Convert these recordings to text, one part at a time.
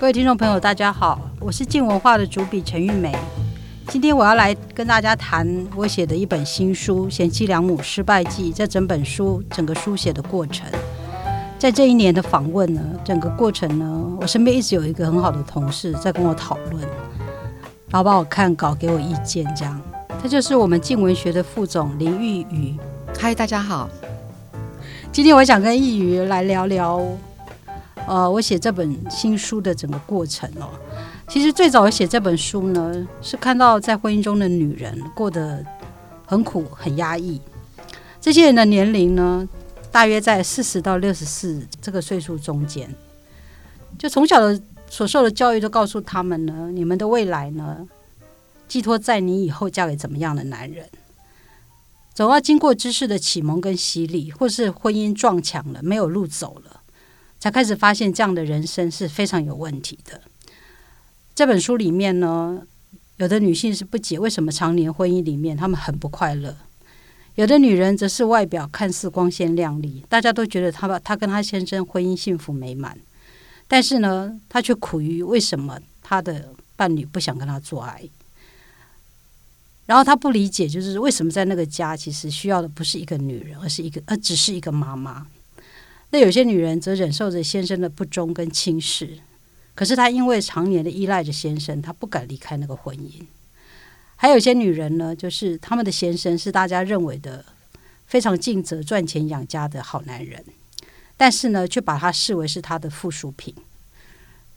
各位听众朋友，大家好，我是静文化的主笔陈玉梅。今天我要来跟大家谈我写的一本新书《贤妻良母失败记》。这整本书整个书写的过程，在这一年的访问呢，整个过程呢，我身边一直有一个很好的同事在跟我讨论，然后帮我看稿，给我意见。这样，他就是我们静文学的副总林玉宇。嗨，大家好。今天我想跟玉宇来聊聊，呃，我写这本新书的整个过程哦。其实最早写这本书呢，是看到在婚姻中的女人过得很苦、很压抑。这些人的年龄呢，大约在四十到六十四这个岁数中间。就从小的所受的教育都告诉他们呢，你们的未来呢，寄托在你以后嫁给怎么样的男人。总要经过知识的启蒙跟洗礼，或是婚姻撞墙了，没有路走了，才开始发现这样的人生是非常有问题的。这本书里面呢，有的女性是不解为什么常年婚姻里面她们很不快乐，有的女人则是外表看似光鲜亮丽，大家都觉得她把她跟她先生婚姻幸福美满，但是呢，她却苦于为什么她的伴侣不想跟她做爱。然后她不理解，就是为什么在那个家，其实需要的不是一个女人，而是一个，而只是一个妈妈。那有些女人则忍受着先生的不忠跟轻视，可是她因为常年的依赖着先生，她不敢离开那个婚姻。还有些女人呢，就是他们的先生是大家认为的非常尽责、赚钱养家的好男人，但是呢，却把他视为是他的附属品。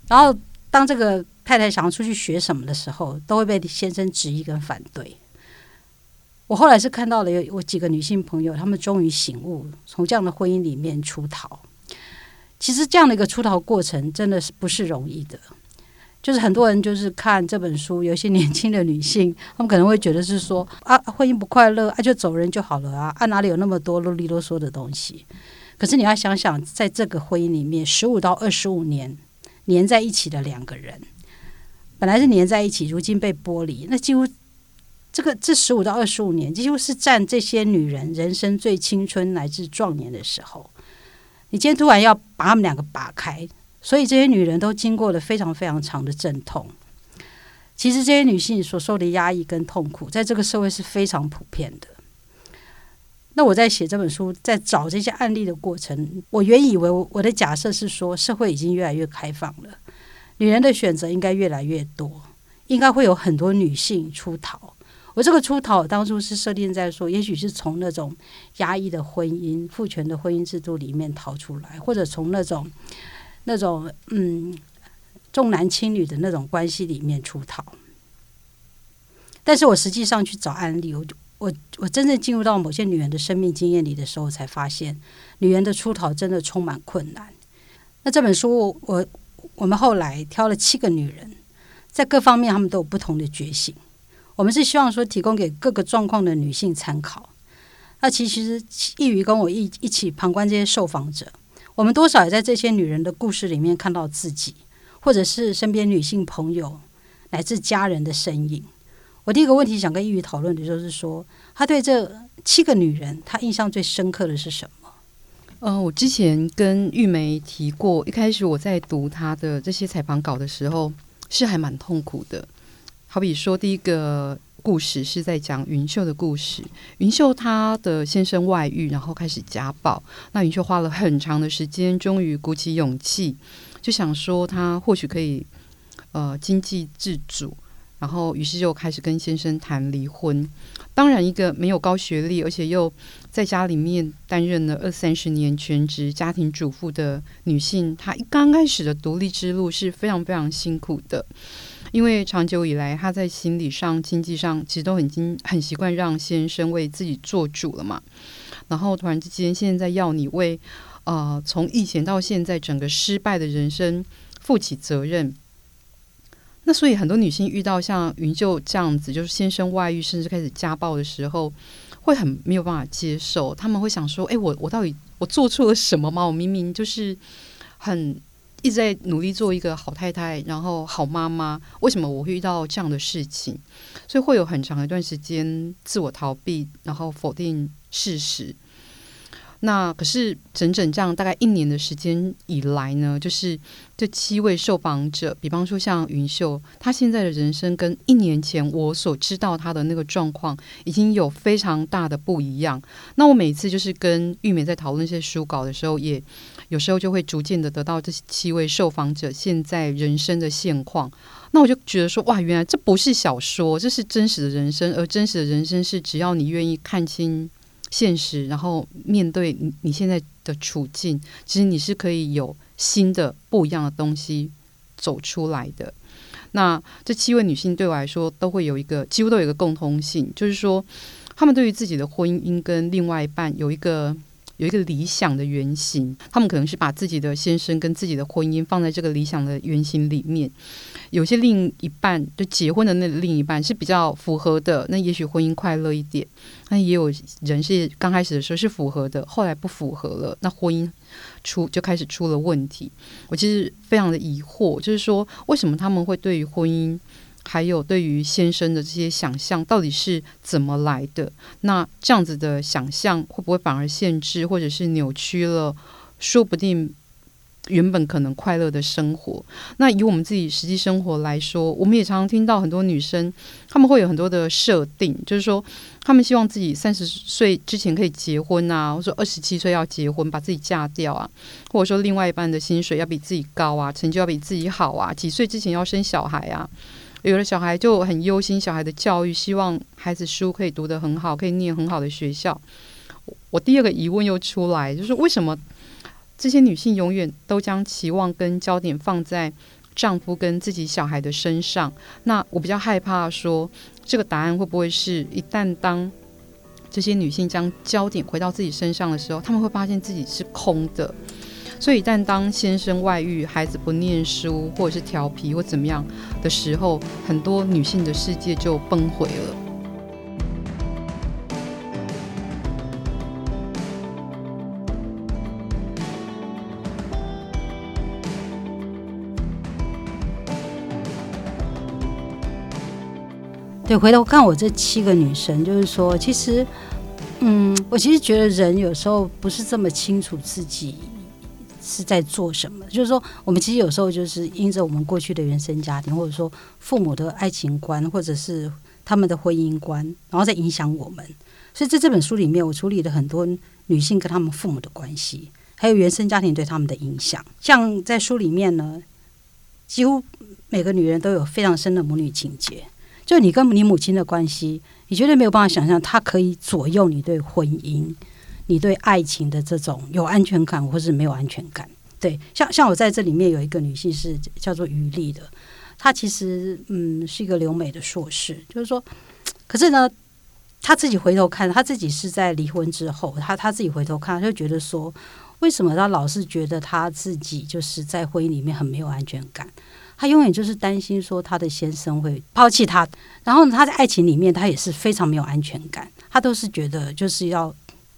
然后，当这个太太想要出去学什么的时候，都会被先生质疑跟反对。我后来是看到了有我几个女性朋友，她们终于醒悟，从这样的婚姻里面出逃。其实这样的一个出逃过程真的是不是容易的。就是很多人就是看这本书，有些年轻的女性，她们可能会觉得是说啊，婚姻不快乐啊，就走人就好了啊，啊哪里有那么多啰里啰嗦的东西？可是你要想想，在这个婚姻里面，十五到二十五年黏在一起的两个人，本来是黏在一起，如今被剥离，那几乎。这个这十五到二十五年，几乎是占这些女人人生最青春乃至壮年的时候。你今天突然要把他们两个拔开，所以这些女人都经过了非常非常长的阵痛。其实这些女性所受的压抑跟痛苦，在这个社会是非常普遍的。那我在写这本书，在找这些案例的过程，我原以为我的假设是说，社会已经越来越开放了，女人的选择应该越来越多，应该会有很多女性出逃。我这个出逃当初是设定在说，也许是从那种压抑的婚姻、父权的婚姻制度里面逃出来，或者从那种那种嗯重男轻女的那种关系里面出逃。但是我实际上去找案例，我我我真正进入到某些女人的生命经验里的时候，才发现女人的出逃真的充满困难。那这本书，我我们后来挑了七个女人，在各方面她们都有不同的觉醒。我们是希望说提供给各个状况的女性参考。那其实易于跟我一一起旁观这些受访者，我们多少也在这些女人的故事里面看到自己，或者是身边女性朋友乃至家人的身影。我第一个问题想跟易于讨论的就是说，他对这七个女人，他印象最深刻的是什么？呃，我之前跟玉梅提过，一开始我在读她的这些采访稿的时候，是还蛮痛苦的。好比说，第一个故事是在讲云秀的故事。云秀她的先生外遇，然后开始家暴。那云秀花了很长的时间，终于鼓起勇气，就想说她或许可以呃经济自主，然后于是就开始跟先生谈离婚。当然，一个没有高学历，而且又在家里面担任了二三十年全职家庭主妇的女性，她刚开始的独立之路是非常非常辛苦的。因为长久以来，他在心理上、经济上其实都已经很习惯让先生为自己做主了嘛。然后突然之间，现在要你为呃从以前到现在整个失败的人生负起责任。那所以很多女性遇到像云秀这样子，就是先生外遇甚至开始家暴的时候，会很没有办法接受。他们会想说：“哎，我我到底我做错了什么吗？我明明就是很……”一直在努力做一个好太太，然后好妈妈。为什么我会遇到这样的事情？所以会有很长一段时间自我逃避，然后否定事实。那可是整整这样大概一年的时间以来呢，就是这七位受访者，比方说像云秀，她现在的人生跟一年前我所知道她的那个状况，已经有非常大的不一样。那我每次就是跟玉美在讨论一些书稿的时候，也有时候就会逐渐的得到这七位受访者现在人生的现况。那我就觉得说，哇，原来这不是小说，这是真实的人生，而真实的人生是只要你愿意看清。现实，然后面对你你现在的处境，其实你是可以有新的不一样的东西走出来的。那这七位女性对我来说，都会有一个几乎都有一个共通性，就是说，她们对于自己的婚姻跟另外一半有一个。有一个理想的原型，他们可能是把自己的先生跟自己的婚姻放在这个理想的原型里面。有些另一半就结婚的那另一半是比较符合的，那也许婚姻快乐一点。那也有人是刚开始的时候是符合的，后来不符合了，那婚姻出就开始出了问题。我其实非常的疑惑，就是说为什么他们会对于婚姻？还有对于先生的这些想象到底是怎么来的？那这样子的想象会不会反而限制或者是扭曲了？说不定原本可能快乐的生活。那以我们自己实际生活来说，我们也常常听到很多女生，她们会有很多的设定，就是说她们希望自己三十岁之前可以结婚啊，或者说二十七岁要结婚，把自己嫁掉啊，或者说另外一半的薪水要比自己高啊，成就要比自己好啊，几岁之前要生小孩啊。有的小孩就很忧心小孩的教育，希望孩子书可以读得很好，可以念很好的学校。我第二个疑问又出来，就是为什么这些女性永远都将期望跟焦点放在丈夫跟自己小孩的身上？那我比较害怕说，这个答案会不会是一旦当这些女性将焦点回到自己身上的时候，他们会发现自己是空的？所以，但当先生外遇、孩子不念书，或者是调皮或怎么样的时候，很多女性的世界就崩毁了。对，回头看我这七个女生，就是说，其实，嗯，我其实觉得人有时候不是这么清楚自己。是在做什么？就是说，我们其实有时候就是因着我们过去的原生家庭，或者说父母的爱情观，或者是他们的婚姻观，然后再影响我们。所以在这本书里面，我处理了很多女性跟他们父母的关系，还有原生家庭对他们的影响。像在书里面呢，几乎每个女人都有非常深的母女情结。就你跟你母亲的关系，你绝对没有办法想象，她可以左右你对婚姻。你对爱情的这种有安全感，或是没有安全感？对，像像我在这里面有一个女性是叫做余丽的，她其实嗯是一个留美的硕士，就是说，可是呢，她自己回头看，她自己是在离婚之后，她她自己回头看，就觉得说，为什么她老是觉得她自己就是在婚姻里面很没有安全感？她永远就是担心说她的先生会抛弃她，然后，她在爱情里面她也是非常没有安全感，她都是觉得就是要。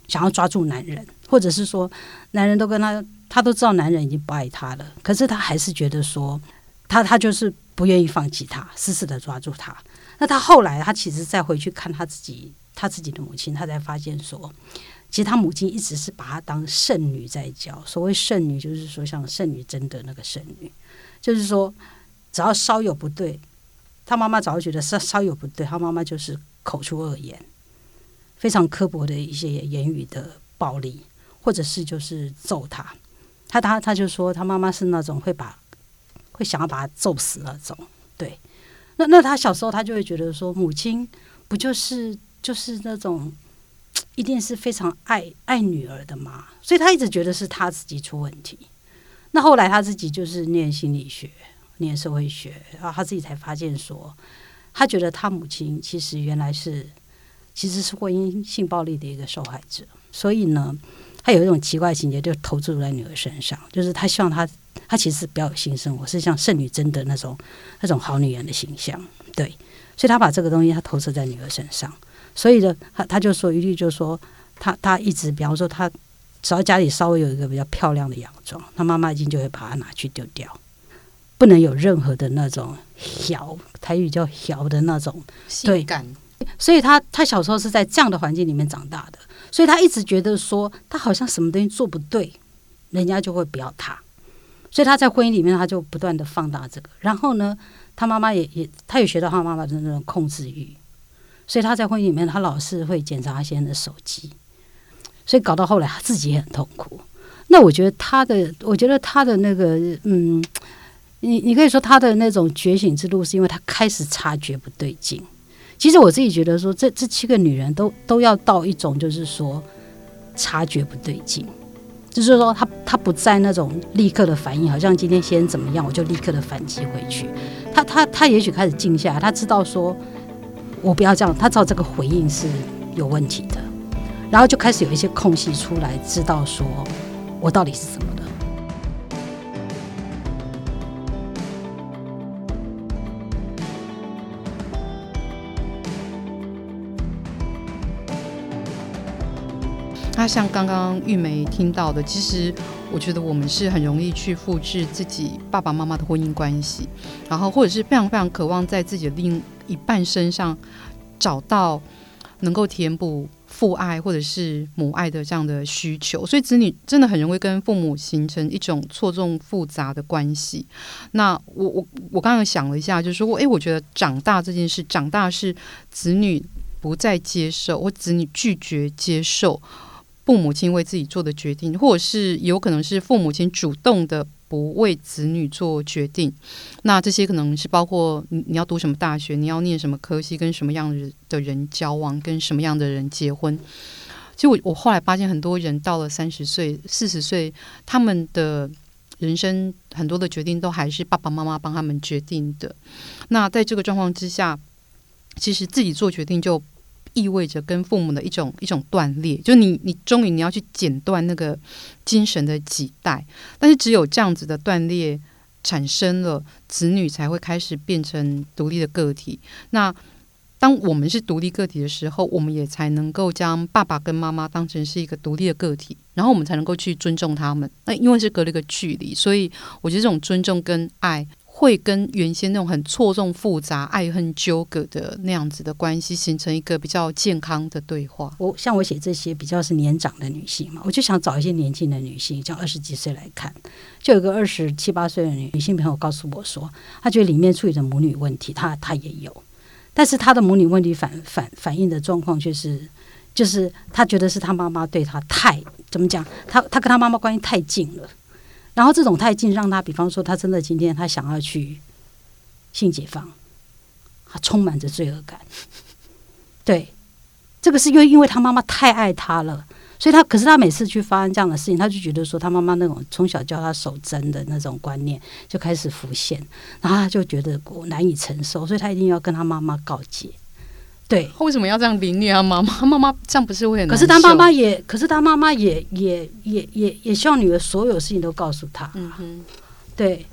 想要抓住男人，或者是说，男人都跟他，他都知道男人已经不爱他了，可是他还是觉得说，他他就是不愿意放弃他，死死的抓住他。那他后来，他其实再回去看他自己，他自己的母亲，他才发现说，其实他母亲一直是把他当圣女在教。所谓圣女，就是说像圣女贞德那个圣女，就是说，只要稍有不对，他妈妈早就觉得稍稍有不对，他妈妈就是口出恶言。非常刻薄的一些言语的暴力，或者是就是揍他，他他他就说他妈妈是那种会把会想要把他揍死那种，对。那那他小时候他就会觉得说母亲不就是就是那种一定是非常爱爱女儿的嘛，所以他一直觉得是他自己出问题。那后来他自己就是念心理学、念社会学，然后他自己才发现说，他觉得他母亲其实原来是。其实是婚姻性暴力的一个受害者，所以呢，他有一种奇怪情节，就投注在女儿身上，就是他希望他，他其实不要有性生活，是像圣女贞的那种那种好女人的形象，对，所以他把这个东西他投射在女儿身上，所以呢，他他就说一句，就说他他一直，比方说他只要家里稍微有一个比较漂亮的洋装，他妈妈一定就会把它拿去丢掉，不能有任何的那种调台语叫调的那种性感。所以他他小时候是在这样的环境里面长大的，所以他一直觉得说他好像什么东西做不对，人家就会不要他，所以他在婚姻里面他就不断的放大这个，然后呢，他妈妈也也他也学到他妈妈的那种控制欲，所以他在婚姻里面他老是会检查他先生的手机，所以搞到后来他自己也很痛苦。那我觉得他的，我觉得他的那个，嗯，你你可以说他的那种觉醒之路，是因为他开始察觉不对劲。其实我自己觉得说，这这七个女人都都要到一种，就是说察觉不对劲，就是说她她不在那种立刻的反应，好像今天先怎么样，我就立刻的反击回去。她她她也许开始静下来，她知道说我不要这样，她知道这个回应是有问题的，然后就开始有一些空隙出来，知道说我到底是什么的。那像刚刚玉梅听到的，其实我觉得我们是很容易去复制自己爸爸妈妈的婚姻关系，然后或者是非常非常渴望在自己的另一半身上找到能够填补父爱或者是母爱的这样的需求，所以子女真的很容易跟父母形成一种错综复杂的关系。那我我我刚刚想了一下，就是说，诶，我觉得长大这件事，长大是子女不再接受或子女拒绝接受。父母亲为自己做的决定，或者是有可能是父母亲主动的不为子女做决定。那这些可能是包括你你要读什么大学，你要念什么科系，跟什么样的人交往，跟什么样的人结婚。其实我我后来发现，很多人到了三十岁、四十岁，他们的人生很多的决定都还是爸爸妈妈帮他们决定的。那在这个状况之下，其实自己做决定就。意味着跟父母的一种一种断裂，就你你终于你要去剪断那个精神的脐带，但是只有这样子的断裂产生了，子女才会开始变成独立的个体。那当我们是独立个体的时候，我们也才能够将爸爸跟妈妈当成是一个独立的个体，然后我们才能够去尊重他们。那因为是隔了一个距离，所以我觉得这种尊重跟爱。会跟原先那种很错综复杂、爱恨纠葛的那样子的关系，形成一个比较健康的对话。我像我写这些比较是年长的女性嘛，我就想找一些年轻的女性，像二十几岁来看。就有个二十七八岁的女女性朋友告诉我说，她觉得里面处理的母女问题，她她也有，但是她的母女问题反反反映的状况却是，就是她觉得是她妈妈对她太怎么讲，她她跟她妈妈关系太近了。然后这种太近，让他，比方说，他真的今天他想要去性解放，他充满着罪恶感。对，这个是因为因为他妈妈太爱他了，所以他可是他每次去发生这样的事情，他就觉得说他妈妈那种从小教他守贞的那种观念就开始浮现，然后他就觉得难以承受，所以他一定要跟他妈妈告诫。对，为什么要这样凌虐他？妈妈，妈妈这样不是会很？可是他妈妈也，可是他妈妈也也也也也希望女儿所有事情都告诉他。嗯哼，对，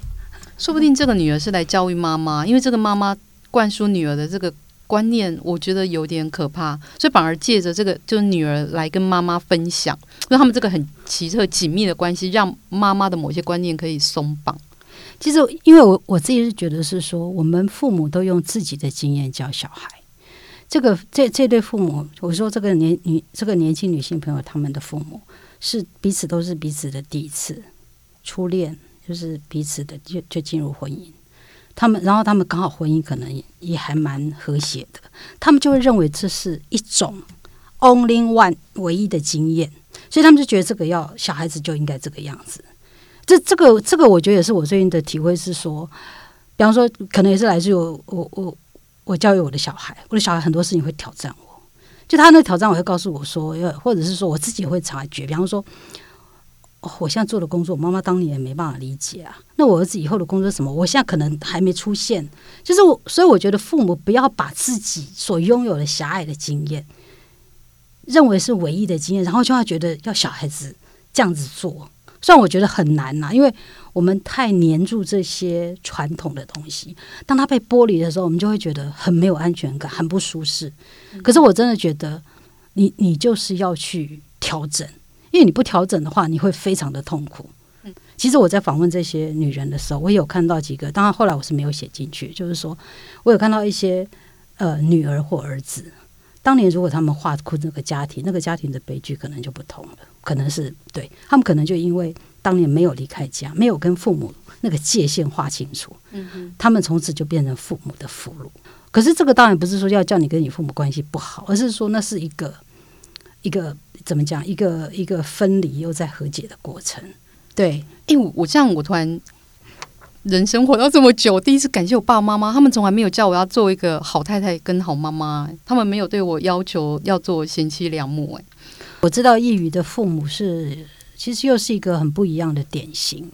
说不定这个女儿是来教育妈妈，因为这个妈妈灌输女儿的这个观念，我觉得有点可怕，所以反而借着这个，就是女儿来跟妈妈分享，因为他们这个很奇特紧密的关系，让妈妈的某些观念可以松绑。其实，因为我我自己是觉得是说，我们父母都用自己的经验教小孩。这个这这对父母，我说这个年女这个年轻女性朋友，他们的父母是彼此都是彼此的第一次初恋，就是彼此的就就进入婚姻。他们然后他们刚好婚姻可能也还蛮和谐的，他们就会认为这是一种 only one 唯一的经验，所以他们就觉得这个要小孩子就应该这个样子。这这个这个，我觉得也是我最近的体会是说，比方说，可能也是来自于我我我。我教育我的小孩，我的小孩很多事情会挑战我，就他那挑战，我会告诉我说，或者是说我自己会察觉，比方说，我现在做的工作，妈妈当年也没办法理解啊。那我儿子以后的工作什么？我现在可能还没出现，就是我，所以我觉得父母不要把自己所拥有的狭隘的经验，认为是唯一的经验，然后就要觉得要小孩子这样子做。虽然我觉得很难呐，因为我们太黏住这些传统的东西，当它被剥离的时候，我们就会觉得很没有安全感，很不舒适。可是我真的觉得，你你就是要去调整，因为你不调整的话，你会非常的痛苦。其实我在访问这些女人的时候，我有看到几个，当然后来我是没有写进去，就是说我有看到一些呃女儿或儿子，当年如果他们画出那个家庭，那个家庭的悲剧可能就不同了，可能是对他们可能就因为当年没有离开家，没有跟父母那个界限划清楚，他们从此就变成父母的俘虏。可是这个当然不是说要叫你跟你父母关系不好，而是说那是一个一个怎么讲，一个一个分离又在和解的过程。对，哎、我我这样，我突然人生活到这么久，第一次感谢我爸爸妈妈，他们从来没有叫我要做一个好太太跟好妈妈，他们没有对我要求要做贤妻良母、哎，我知道易宇的父母是，其实又是一个很不一样的典型。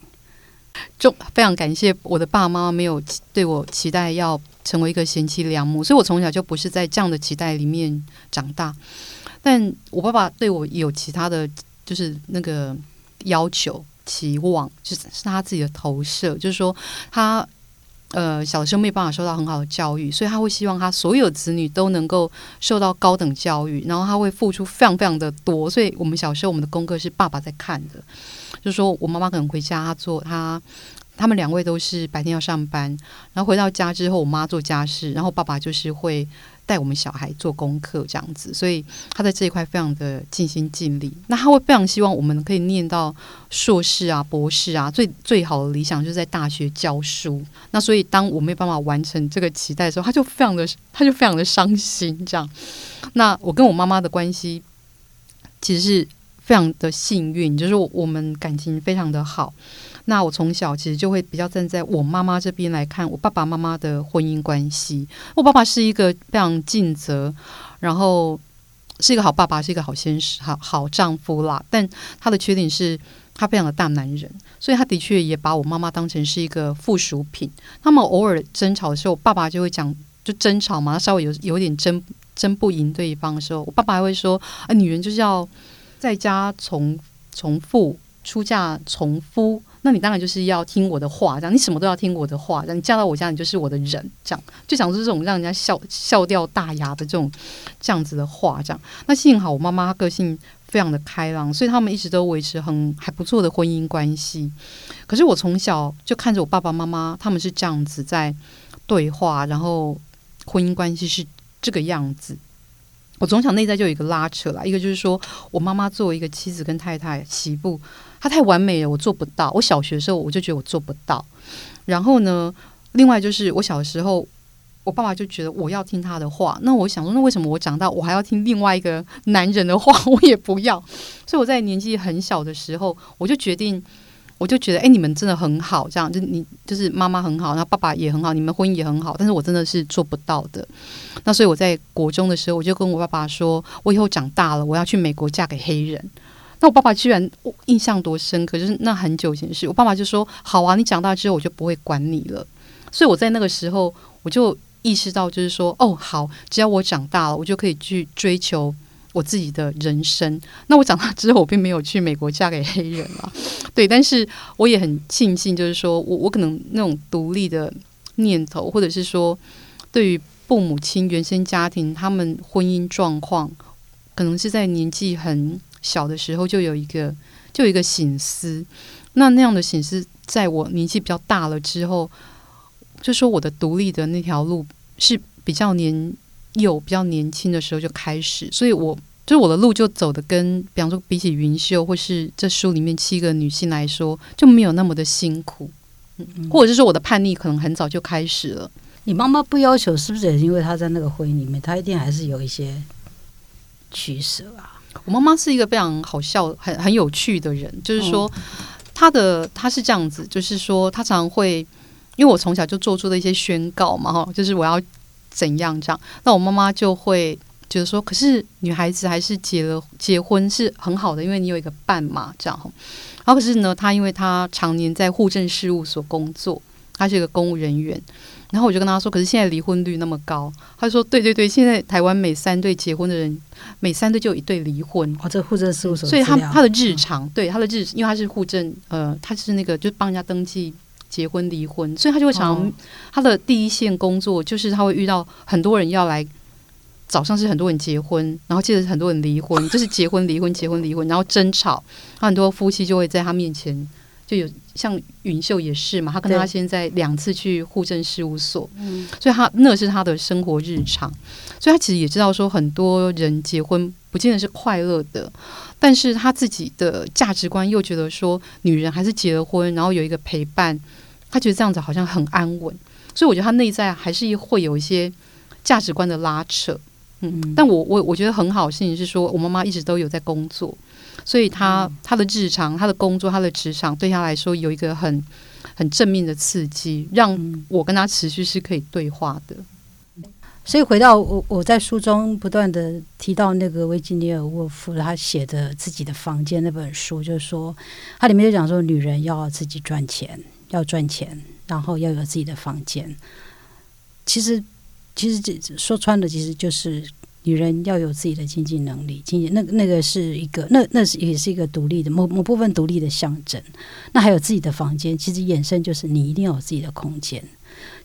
就非常感谢我的爸妈没有对我期待要成为一个贤妻良母，所以我从小就不是在这样的期待里面长大。但我爸爸对我有其他的就是那个要求、期望，就是是他自己的投射，就是说他呃小时候没有办法受到很好的教育，所以他会希望他所有子女都能够受到高等教育，然后他会付出非常非常的多。所以我们小时候我们的功课是爸爸在看的，就是说我妈妈可能回家，做他。他们两位都是白天要上班，然后回到家之后，我妈做家事，然后爸爸就是会带我们小孩做功课这样子，所以他在这一块非常的尽心尽力。那他会非常希望我们可以念到硕士啊、博士啊，最最好的理想就是在大学教书。那所以当我没有办法完成这个期待的时候，他就非常的他就非常的伤心。这样，那我跟我妈妈的关系其实是非常的幸运，就是我们感情非常的好。那我从小其实就会比较站在我妈妈这边来看我爸爸妈妈的婚姻关系。我爸爸是一个非常尽责，然后是一个好爸爸，是一个好先生、好好丈夫啦。但他的缺点是他非常的大男人，所以他的确也把我妈妈当成是一个附属品。他们偶尔争吵的时候，我爸爸就会讲，就争吵嘛，稍微有有点争争不赢对方的时候，我爸爸还会说：“啊，女人就是要在家从从父，出嫁从夫。”那你当然就是要听我的话，这样你什么都要听我的话，这样你嫁到我家，你就是我的人，这样就讲出这种让人家笑笑掉大牙的这种这样子的话，这样。那幸好我妈妈个性非常的开朗，所以他们一直都维持很还不错的婚姻关系。可是我从小就看着我爸爸妈妈他们是这样子在对话，然后婚姻关系是这个样子。我总想内在就有一个拉扯啦，一个就是说我妈妈作为一个妻子跟太太媳妇，她太完美了，我做不到。我小学的时候我就觉得我做不到。然后呢，另外就是我小时候，我爸爸就觉得我要听他的话。那我想说，那为什么我长大我还要听另外一个男人的话？我也不要。所以我在年纪很小的时候，我就决定。我就觉得，哎、你们真的很好，这样就你就是妈妈很好，然后爸爸也很好，你们婚姻也很好，但是我真的是做不到的。那所以我在国中的时候，我就跟我爸爸说，我以后长大了，我要去美国嫁给黑人。那我爸爸居然印象多深刻，就是那很久以前的事。我爸爸就说：“好啊，你长大之后我就不会管你了。”所以我在那个时候，我就意识到，就是说，哦，好，只要我长大了，我就可以去追求我自己的人生。那我长大之后，我并没有去美国嫁给黑人啊，对，但是我也很庆幸，就是说我我可能那种独立的念头，或者是说对于父母亲原生家庭他们婚姻状况，可能是在年纪很小的时候就有一个就有一个醒思。那那样的醒思，在我年纪比较大了之后，就说我的独立的那条路是比较年幼、比较年轻的时候就开始，所以我就是我的路就走的跟，比方说比起云秀或是这书里面七个女性来说，就没有那么的辛苦，嗯、或者是说我的叛逆可能很早就开始了。你妈妈不要求，是不是也是因为她在那个婚姻里面，她一定还是有一些取舍啊？我妈妈是一个非常好笑、很很有趣的人，就是说她的她是这样子，就是说她常常会，因为我从小就做出的一些宣告嘛，哈，就是我要怎样这样，那我妈妈就会觉得说，可是女孩子还是结了结婚是很好的，因为你有一个伴嘛，这样。然后可是呢，她因为她常年在户政事务所工作，她是一个公务人员。然后我就跟她说，可是现在离婚率那么高，她说对对对，现在台湾每三对结婚的人，每三对就有一对离婚。哦，这户政事务所，所以她她的日常，对她的日，因为她是户政，呃，她是那个就帮人家登记结婚离婚，所以他就会常他的第一线工作就是他会遇到很多人要来。早上是很多人结婚，然后接着是很多人离婚，就是结婚离婚结婚离婚，然后争吵，很多夫妻就会在他面前就有像云秀也是嘛，他跟他现在两次去户政事务所，嗯。所以他那是他的生活日常，所以他其实也知道说很多人结婚不见得是快乐的，但是他自己的价值观又觉得说女人还是结了婚，然后有一个陪伴，他觉得这样子好像很安稳，所以我觉得他内在还是会有一些价值观的拉扯。嗯，但我我我觉得很好的事情是说，我妈妈一直都有在工作，所以他他的日常、他的工作、他的职场对他来说有一个很很正面的刺激，让我跟他持续是可以对话的。所以回到我我在书中不断的提到那个维吉尼尔沃夫他写的自己的房间那本书，就是说它里面就讲说女人要自己赚钱，要赚钱，然后要有自己的房间。其实其实这说穿了，其实就是女人要有自己的经济能力，经济那那个是一个那那是也是一个独立的某某部分独立的象征。那还有自己的房间，其实衍生就是你一定要有自己的空间，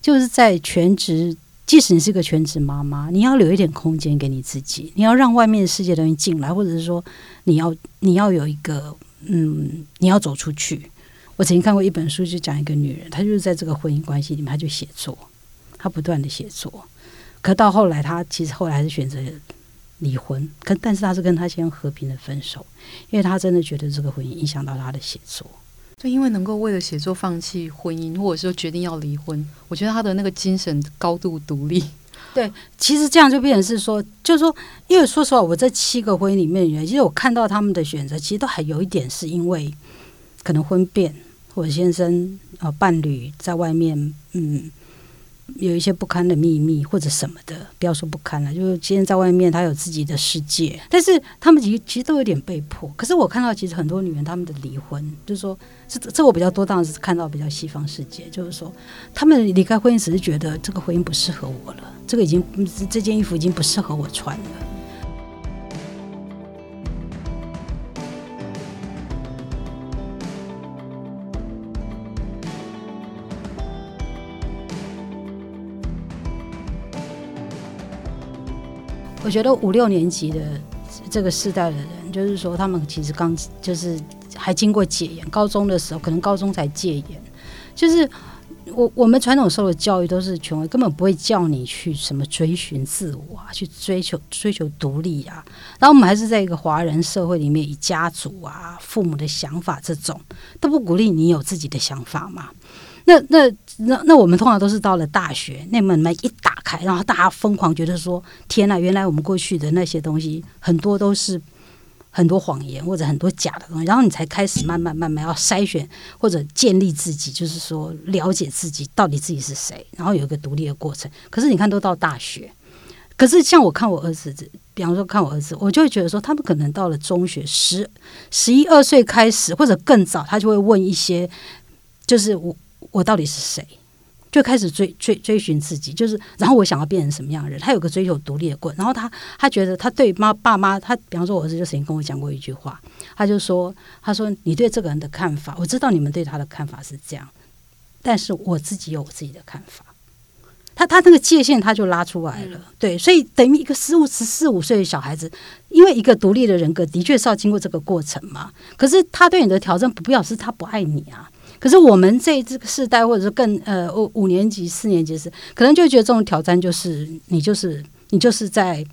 就是在全职。即使你是个全职妈妈，你要留一点空间给你自己，你要让外面的世界的人进来，或者是说你要你要有一个嗯，你要走出去。我曾经看过一本书，就讲一个女人，她就是在这个婚姻关系里面，她就写作，她不断的写作，可到后来，他其实后来还是选择离婚，可但是他是跟他先和平的分手，因为他真的觉得这个婚姻影响到他的写作。就因为能够为了写作放弃婚姻，或者说决定要离婚，我觉得他的那个精神高度独立。对，其实这样就变成是说，就是说，因为说实话，我这七个婚姻里面其实我看到他们的选择，其实都还有一点是因为可能婚变，或者先生呃伴侣在外面，嗯。有一些不堪的秘密或者什么的，不要说不堪了，就是其实在外面他有自己的世界，但是他们其实其实都有点被迫。可是我看到其实很多女人他们的离婚，就是说这这我比较多，当然是看到比较西方世界，就是说他们离开婚姻只是觉得这个婚姻不适合我了，这个已经这件衣服已经不适合我穿了。我觉得五六年级的这个世代的人，就是说他们其实刚就是还经过戒严，高中的时候可能高中才戒严，就是我我们传统受的教育都是权威，根本不会叫你去什么追寻自我啊，去追求追求独立啊。然后我们还是在一个华人社会里面，以家族啊、父母的想法这种都不鼓励你有自己的想法嘛。那那那那我们通常都是到了大学，那门门一打开，然后大家疯狂觉得说：“天呐，原来我们过去的那些东西很多都是很多谎言或者很多假的东西。”然后你才开始慢慢慢慢要筛选或者建立自己，就是说了解自己到底自己是谁，然后有一个独立的过程。可是你看，都到大学，可是像我看我儿子，比方说看我儿子，我就会觉得说，他们可能到了中学十十一二岁开始，或者更早，他就会问一些，就是我。我到底是谁？就开始追追追寻自己，就是然后我想要变成什么样的人？他有个追求独立的过程，然后他他觉得他对妈爸妈，他比方说我儿子就曾经跟我讲过一句话，他就说：“他说你对这个人的看法，我知道你们对他的看法是这样，但是我自己有我自己的看法。”他他那个界限他就拉出来了，对，所以等于一个十五十四五岁的小孩子，因为一个独立的人格的确是要经过这个过程嘛。可是他对你的挑战，不表示他不爱你啊。可是我们这这个世代，或者是更呃五五年级、四年级时，可能就觉得这种挑战就是你就是你就是在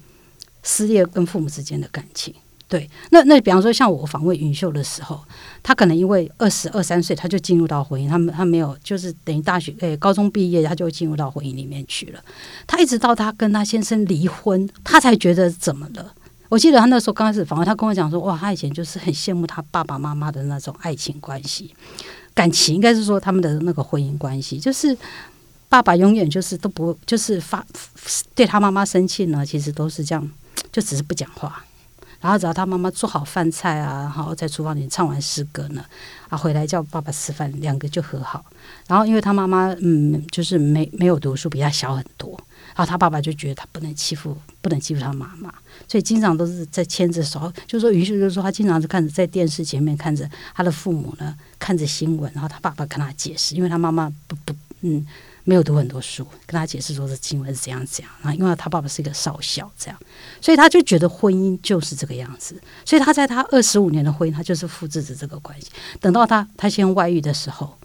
撕裂跟父母之间的感情。对，那那比方说像我访问云秀的时候，他可能因为二十二三岁他就进入到婚姻，他们他没有就是等于大学诶高中毕业他就进入到婚姻里面去了。他一直到他跟他先生离婚，他才觉得怎么了？我记得他那时候刚开始访问，他跟我讲说，哇，他以前就是很羡慕他爸爸妈妈的那种爱情关系。感情应该是说他们的那个婚姻关系，就是爸爸永远就是都不就是发对他妈妈生气呢，其实都是这样，就只是不讲话。然后只要他妈妈做好饭菜啊，然后在厨房里唱完诗歌呢，啊回来叫爸爸吃饭，两个就和好。然后因为他妈妈嗯就是没没有读书，比他小很多，然后他爸爸就觉得他不能欺负不能欺负他妈妈，所以经常都是在牵着手，就说于是就说他经常是看着在电视前面看着他的父母呢看着新闻，然后他爸爸跟他解释，因为他妈妈不不嗯没有读很多书，跟他解释说这新闻是怎样怎样。然后因为他爸爸是一个少校，这样，所以他就觉得婚姻就是这个样子。所以他在他二十五年的婚姻，他就是复制着这个关系。等到他他先外遇的时候，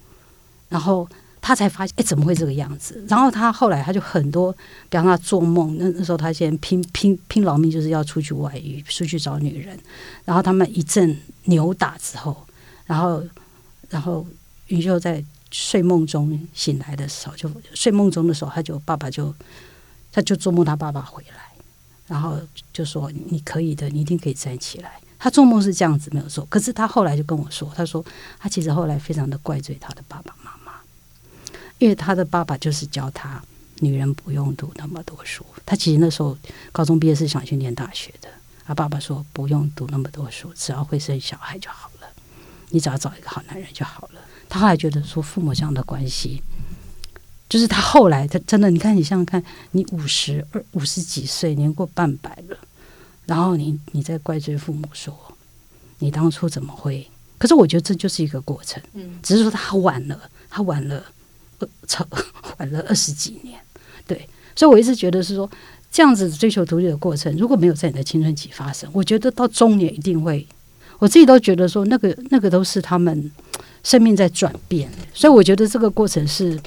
然后他才发现，哎，怎么会这个样子？然后他后来他就很多，比方他做梦，那那时候他先拼拼拼老命，就是要出去外遇，出去找女人。然后他们一阵扭打之后，然后然后云秀在。睡梦中醒来的时候，就睡梦中的时候，他就爸爸就，他就做梦，他爸爸回来，然后就说：“你可以的，你一定可以站起来。”他做梦是这样子，没有错。可是他后来就跟我说：“他说他其实后来非常的怪罪他的爸爸妈妈，因为他的爸爸就是教他女人不用读那么多书。他其实那时候高中毕业是想去念大学的，他爸爸说不用读那么多书，只要会生小孩就好了，你只要找一个好男人就好了。”他后来觉得说父母这样的关系，就是他后来他真的，你看你想想看，你五十二五十几岁，年过半百了，然后你你在怪罪父母说你当初怎么会？可是我觉得这就是一个过程，嗯，只是说他晚了，他晚了，超 晚了二十几年，对，所以我一直觉得是说这样子追求独立的过程，如果没有在你的青春期发生，我觉得到中年一定会，我自己都觉得说那个那个都是他们。生命在转变，所以我觉得这个过程是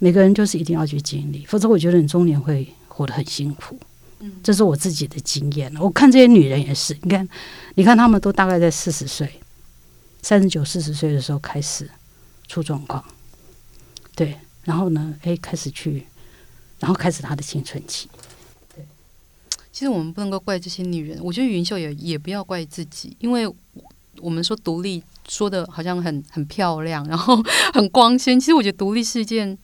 每个人就是一定要去经历，否则我觉得你中年会活得很辛苦。嗯，这是我自己的经验。我看这些女人也是，你看，你看她们都大概在四十岁、三十九、四十岁的时候开始出状况，对，然后呢，哎，开始去，然后开始他的青春期。对，其实我们不能够怪这些女人，我觉得云秀也也不要怪自己，因为我们说独立。说的好像很很漂亮，然后 很光鲜。其实我觉得独立是一件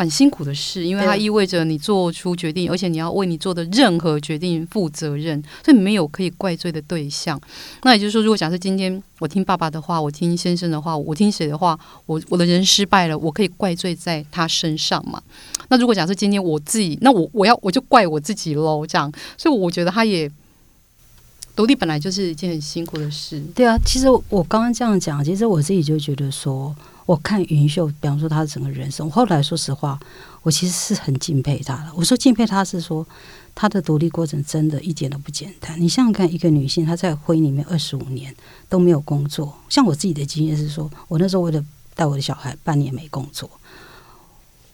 蛮辛苦的事，因为它意味着你做出决定，而且你要为你做的任何决定负责任，所以没有可以怪罪的对象。那也就是说，如果假设今天我听爸爸的话，我听先生的话，我听谁的话，我我的人失败了，我可以怪罪在他身上嘛？那如果假设今天我自己，那我我要我就怪我自己喽，这样。所以我觉得他也。独立本来就是一件很辛苦的事。对啊，其实我刚刚这样讲，其实我自己就觉得说，我看云秀，比方说她的整个人生，我后来说实话，我其实是很敬佩她的。我说敬佩她是说，她的独立过程真的一点都不简单。你想想看，一个女性她在婚姻里面二十五年都没有工作，像我自己的经验是说，我那时候为了带我的小孩，半年没工作，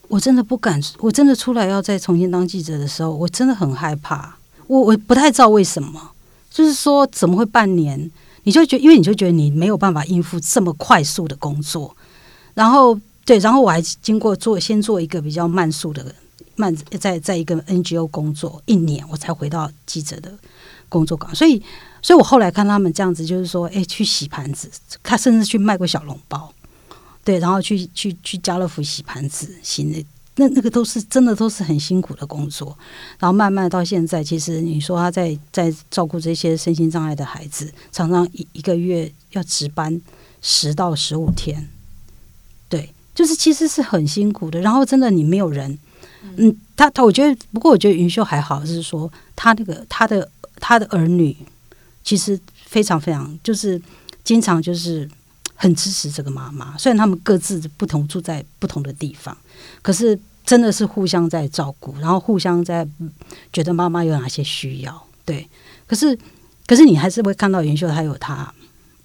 我真的不敢，我真的出来要再重新当记者的时候，我真的很害怕，我我不太知道为什么。就是说，怎么会半年？你就觉，因为你就觉得你没有办法应付这么快速的工作，然后对，然后我还经过做，先做一个比较慢速的慢，在在一个 NGO 工作一年，我才回到记者的工作岗。所以，所以我后来看他们这样子，就是说，哎，去洗盘子，他甚至去卖过小笼包，对，然后去去去家乐福洗盘子，洗那。那那个都是真的，都是很辛苦的工作。然后慢慢到现在，其实你说他在在照顾这些身心障碍的孩子，常常一一个月要值班十到十五天，对，就是其实是很辛苦的。然后真的你没有人，嗯，他他我觉得，不过我觉得云秀还好，是说他那个他的他的儿女其实非常非常，就是经常就是很支持这个妈妈。虽然他们各自不同住在不同的地方。可是真的是互相在照顾，然后互相在觉得妈妈有哪些需要，对。可是，可是你还是会看到云秀，她有他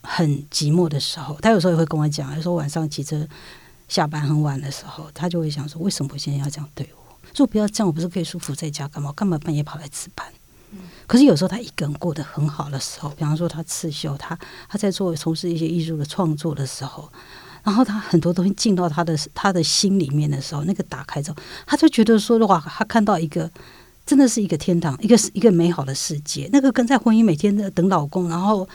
很寂寞的时候。他有时候也会跟我讲，他说晚上骑车下班很晚的时候，他就会想说：为什么我现在要这样对我？说不要这样，我不是可以舒服在家干嘛？干嘛半夜跑来值班？可是有时候他一个人过得很好的时候，比方说他刺绣，他他在做从事一些艺术的创作的时候。然后他很多东西进到他的他的心里面的时候，那个打开之后，他就觉得说的话，他看到一个真的是一个天堂，一个是一个美好的世界。那个跟在婚姻每天的等老公，然后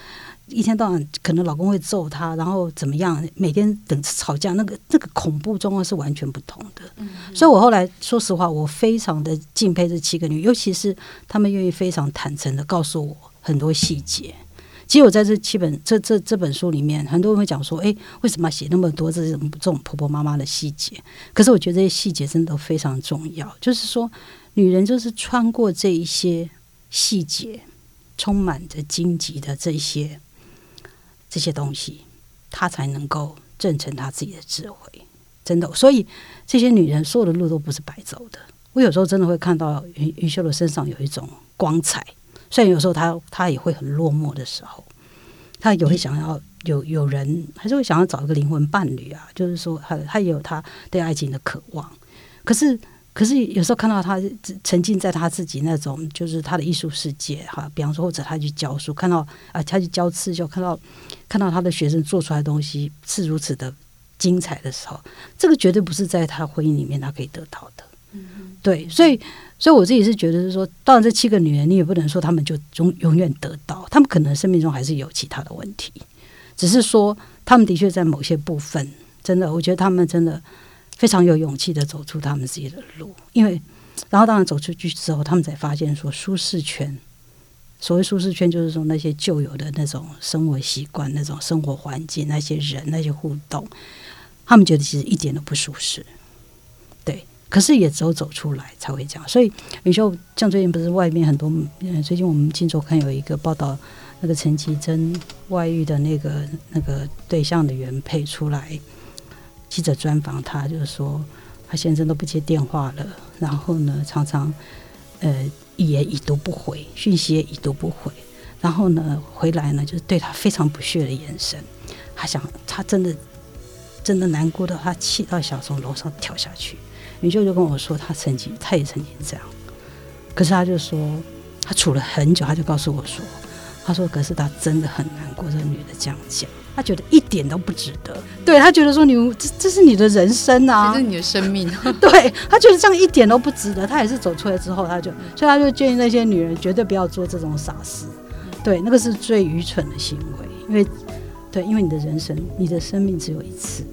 一天到晚可能老公会揍她，然后怎么样，每天等吵架，那个那个恐怖状况是完全不同的。所以我后来说实话，我非常的敬佩这七个女，尤其是她们愿意非常坦诚的告诉我很多细节。其实我在这七本这这这本书里面，很多人会讲说：“哎，为什么要写那么多这种这种婆婆妈妈的细节？”可是我觉得这些细节真的都非常重要。就是说，女人就是穿过这一些细节，充满着荆棘的这些这些东西，她才能够证成她自己的智慧。真的。所以这些女人所有的路都不是白走的。我有时候真的会看到云云秀的身上有一种光彩，虽然有时候她她也会很落寞的时候，她也会想要有有人，还是会想要找一个灵魂伴侣啊。就是说，她她也有她对爱情的渴望。可是，可是有时候看到她沉浸在她自己那种，就是她的艺术世界哈。比方说，或者她去教书，看到啊，她去教刺绣，看到看到他的学生做出来的东西是如此的精彩的时候，这个绝对不是在他婚姻里面他可以得到的。对，所以，所以我自己是觉得是说，当然这七个女人，你也不能说她们就永永远得到，她们可能生命中还是有其他的问题，只是说她们的确在某些部分，真的，我觉得她们真的非常有勇气的走出他们自己的路，因为，然后当然走出去之后，他们才发现说舒适圈，所谓舒适圈就是说那些旧有的那种生活习惯、那种生活环境、那些人、那些互动，他们觉得其实一点都不舒适。对可是也只有走出来才会这样，所以有时候像最近不是外面很多，嗯，最近我们金周刊有一个报道，那个陈绮贞外遇的那个那个对象的原配出来，记者专访他，就是说他先生都不接电话了，然后呢常常呃一言已读不回，讯息也已读不回，然后呢回来呢就是对他非常不屑的眼神，他想他真的真的难过的，他气到想从楼上跳下去。女舅就跟我说，她曾经，她也曾经这样。可是她就说，她处了很久，她就告诉我说，她说，可是她真的很难过。这个女的这样讲，她觉得一点都不值得。对他觉得说，你这这是你的人生啊，这是你的生命。对他觉得这样一点都不值得。他也是走出来之后，他就，所以他就建议那些女人绝对不要做这种傻事。对，那个是最愚蠢的行为，因为，对，因为你的人生，你的生命只有一次。